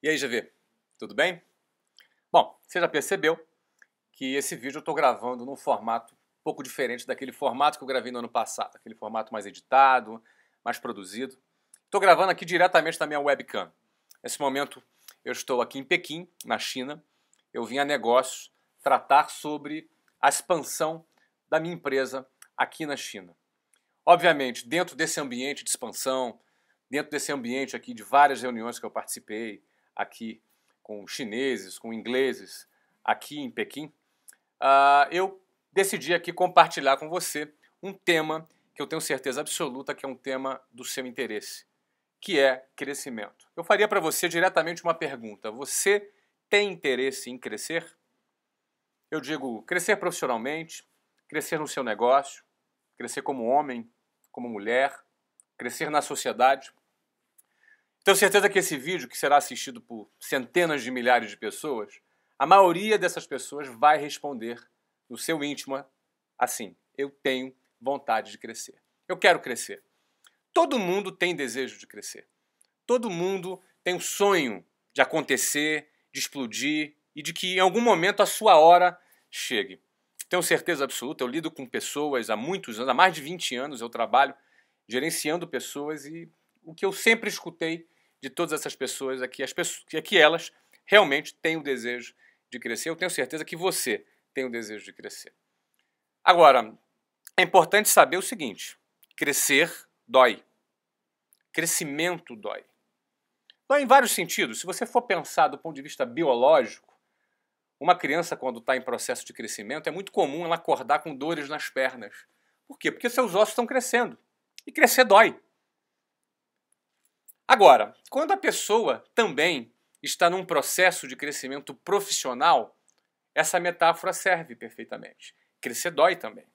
E aí, GV, tudo bem? Bom, você já percebeu que esse vídeo eu estou gravando num formato um pouco diferente daquele formato que eu gravei no ano passado, aquele formato mais editado, mais produzido. Estou gravando aqui diretamente da minha webcam. Nesse momento eu estou aqui em Pequim, na China. Eu vim a negócios tratar sobre a expansão da minha empresa aqui na China. Obviamente, dentro desse ambiente de expansão, dentro desse ambiente aqui de várias reuniões que eu participei, aqui com chineses, com ingleses, aqui em Pequim, uh, eu decidi aqui compartilhar com você um tema que eu tenho certeza absoluta que é um tema do seu interesse, que é crescimento. Eu faria para você diretamente uma pergunta: você tem interesse em crescer? Eu digo crescer profissionalmente, crescer no seu negócio, crescer como homem, como mulher, crescer na sociedade. Tenho certeza que esse vídeo, que será assistido por centenas de milhares de pessoas, a maioria dessas pessoas vai responder no seu íntimo assim: eu tenho vontade de crescer. Eu quero crescer. Todo mundo tem desejo de crescer. Todo mundo tem um sonho de acontecer, de explodir e de que em algum momento a sua hora chegue. Tenho certeza absoluta, eu lido com pessoas há muitos anos, há mais de 20 anos eu trabalho gerenciando pessoas e o que eu sempre escutei de todas essas pessoas é que, as pessoas, é que elas realmente têm o desejo de crescer. Eu tenho certeza que você tem o desejo de crescer. Agora, é importante saber o seguinte: crescer dói. Crescimento dói. Dói em vários sentidos. Se você for pensar do ponto de vista biológico, uma criança, quando está em processo de crescimento, é muito comum ela acordar com dores nas pernas. Por quê? Porque seus ossos estão crescendo. E crescer dói. Agora, quando a pessoa também está num processo de crescimento profissional, essa metáfora serve perfeitamente. Crescer dói também.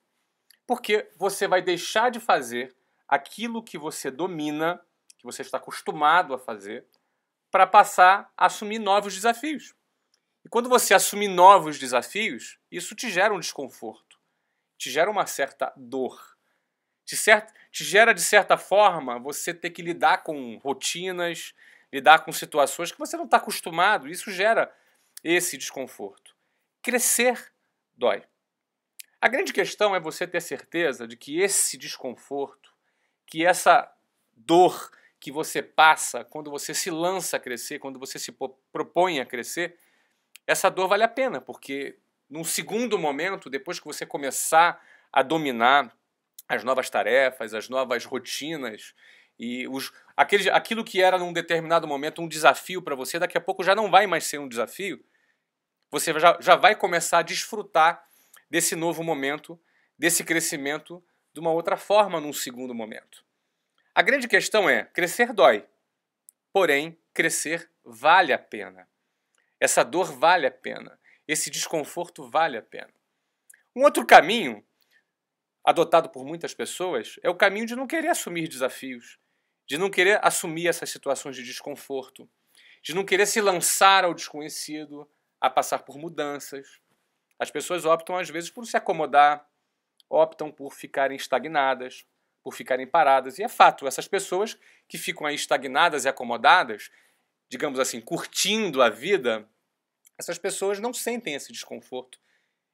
Porque você vai deixar de fazer aquilo que você domina, que você está acostumado a fazer, para passar a assumir novos desafios. E quando você assumir novos desafios, isso te gera um desconforto, te gera uma certa dor te, certo, te gera, de certa forma, você ter que lidar com rotinas, lidar com situações que você não está acostumado. Isso gera esse desconforto. Crescer dói. A grande questão é você ter certeza de que esse desconforto, que essa dor que você passa quando você se lança a crescer, quando você se propõe a crescer, essa dor vale a pena, porque num segundo momento, depois que você começar a dominar as novas tarefas, as novas rotinas e os, aquele, aquilo que era num determinado momento um desafio para você, daqui a pouco já não vai mais ser um desafio. Você já, já vai começar a desfrutar desse novo momento, desse crescimento de uma outra forma num segundo momento. A grande questão é: crescer dói, porém, crescer vale a pena. Essa dor vale a pena. Esse desconforto vale a pena. Um outro caminho adotado por muitas pessoas é o caminho de não querer assumir desafios, de não querer assumir essas situações de desconforto, de não querer se lançar ao desconhecido, a passar por mudanças. As pessoas optam às vezes por se acomodar, optam por ficarem estagnadas, por ficarem paradas. E é fato, essas pessoas que ficam aí estagnadas e acomodadas, digamos assim, curtindo a vida, essas pessoas não sentem esse desconforto,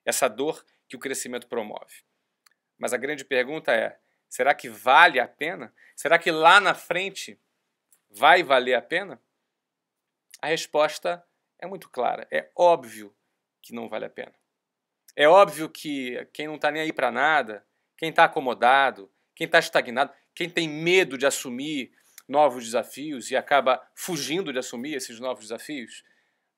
essa dor que o crescimento promove. Mas a grande pergunta é: será que vale a pena? Será que lá na frente vai valer a pena? A resposta é muito clara. É óbvio que não vale a pena. É óbvio que quem não está nem aí para nada, quem está acomodado, quem está estagnado, quem tem medo de assumir novos desafios e acaba fugindo de assumir esses novos desafios,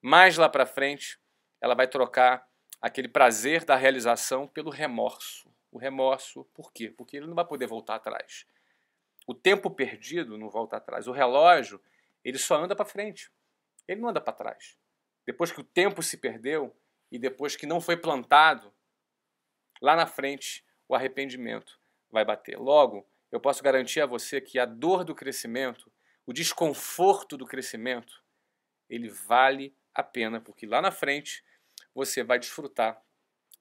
mais lá para frente ela vai trocar aquele prazer da realização pelo remorso o remorso. Por quê? Porque ele não vai poder voltar atrás. O tempo perdido não volta atrás. O relógio, ele só anda para frente. Ele não anda para trás. Depois que o tempo se perdeu e depois que não foi plantado, lá na frente o arrependimento vai bater. Logo, eu posso garantir a você que a dor do crescimento, o desconforto do crescimento, ele vale a pena, porque lá na frente você vai desfrutar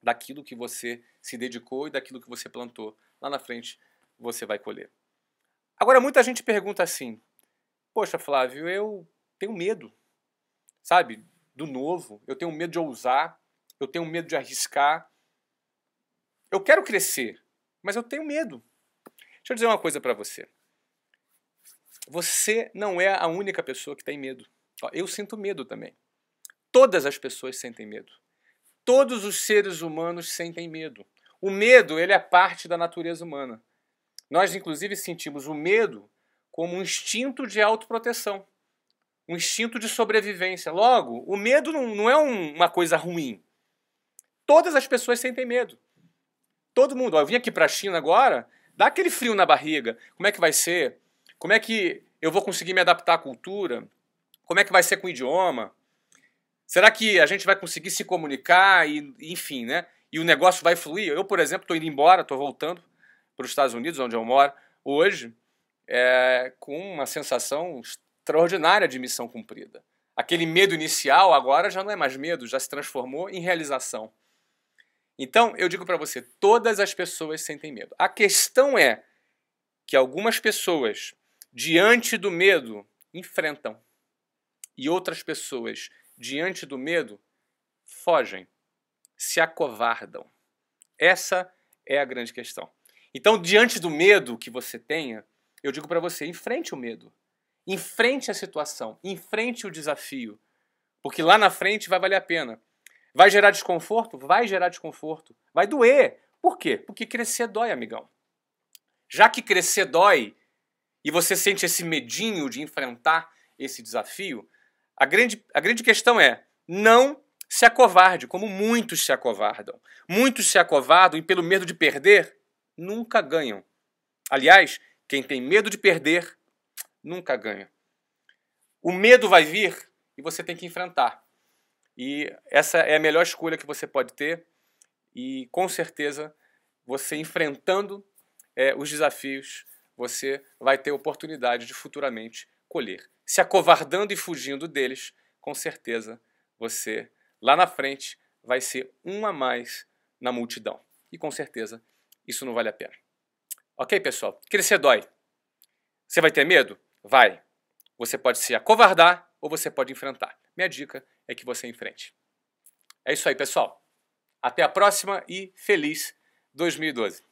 daquilo que você se dedicou e daquilo que você plantou. Lá na frente você vai colher. Agora, muita gente pergunta assim: Poxa, Flávio, eu tenho medo. sabe, do novo. Eu tenho medo de ousar. Eu tenho medo de arriscar. Eu quero crescer, mas eu tenho medo. Deixa eu dizer uma coisa para você. Você não é a única pessoa que tem medo. Eu sinto medo também. Todas as pessoas sentem medo. Todos os seres humanos sentem medo. O medo, ele é parte da natureza humana. Nós, inclusive, sentimos o medo como um instinto de autoproteção, um instinto de sobrevivência. Logo, o medo não, não é um, uma coisa ruim. Todas as pessoas sentem medo. Todo mundo. Ó, eu vim aqui para a China agora, dá aquele frio na barriga. Como é que vai ser? Como é que eu vou conseguir me adaptar à cultura? Como é que vai ser com o idioma? Será que a gente vai conseguir se comunicar e, enfim, né? E o negócio vai fluir? Eu, por exemplo, estou indo embora, estou voltando para os Estados Unidos, onde eu moro hoje, é, com uma sensação extraordinária de missão cumprida. Aquele medo inicial agora já não é mais medo, já se transformou em realização. Então, eu digo para você, todas as pessoas sentem medo. A questão é que algumas pessoas, diante do medo, enfrentam. E outras pessoas, diante do medo, fogem, se acovardam. Essa é a grande questão. Então, diante do medo que você tenha, eu digo para você: enfrente o medo. Enfrente a situação, enfrente o desafio. Porque lá na frente vai valer a pena. Vai gerar desconforto? Vai gerar desconforto. Vai doer. Por quê? Porque crescer dói, amigão. Já que crescer dói e você sente esse medinho de enfrentar esse desafio, a grande, a grande questão é: não se acovarde, como muitos se acovardam. Muitos se acovardam e, pelo medo de perder, nunca ganham. Aliás, quem tem medo de perder, nunca ganha. O medo vai vir e você tem que enfrentar. E essa é a melhor escolha que você pode ter. E com certeza, você enfrentando é, os desafios, você vai ter oportunidade de futuramente colher. Se acovardando e fugindo deles, com certeza você lá na frente vai ser um a mais na multidão. E com certeza isso não vale a pena. Ok, pessoal? Crescer dói. Você vai ter medo? Vai. Você pode se acovardar ou você pode enfrentar. Minha dica é que você enfrente. É isso aí, pessoal. Até a próxima e feliz 2012.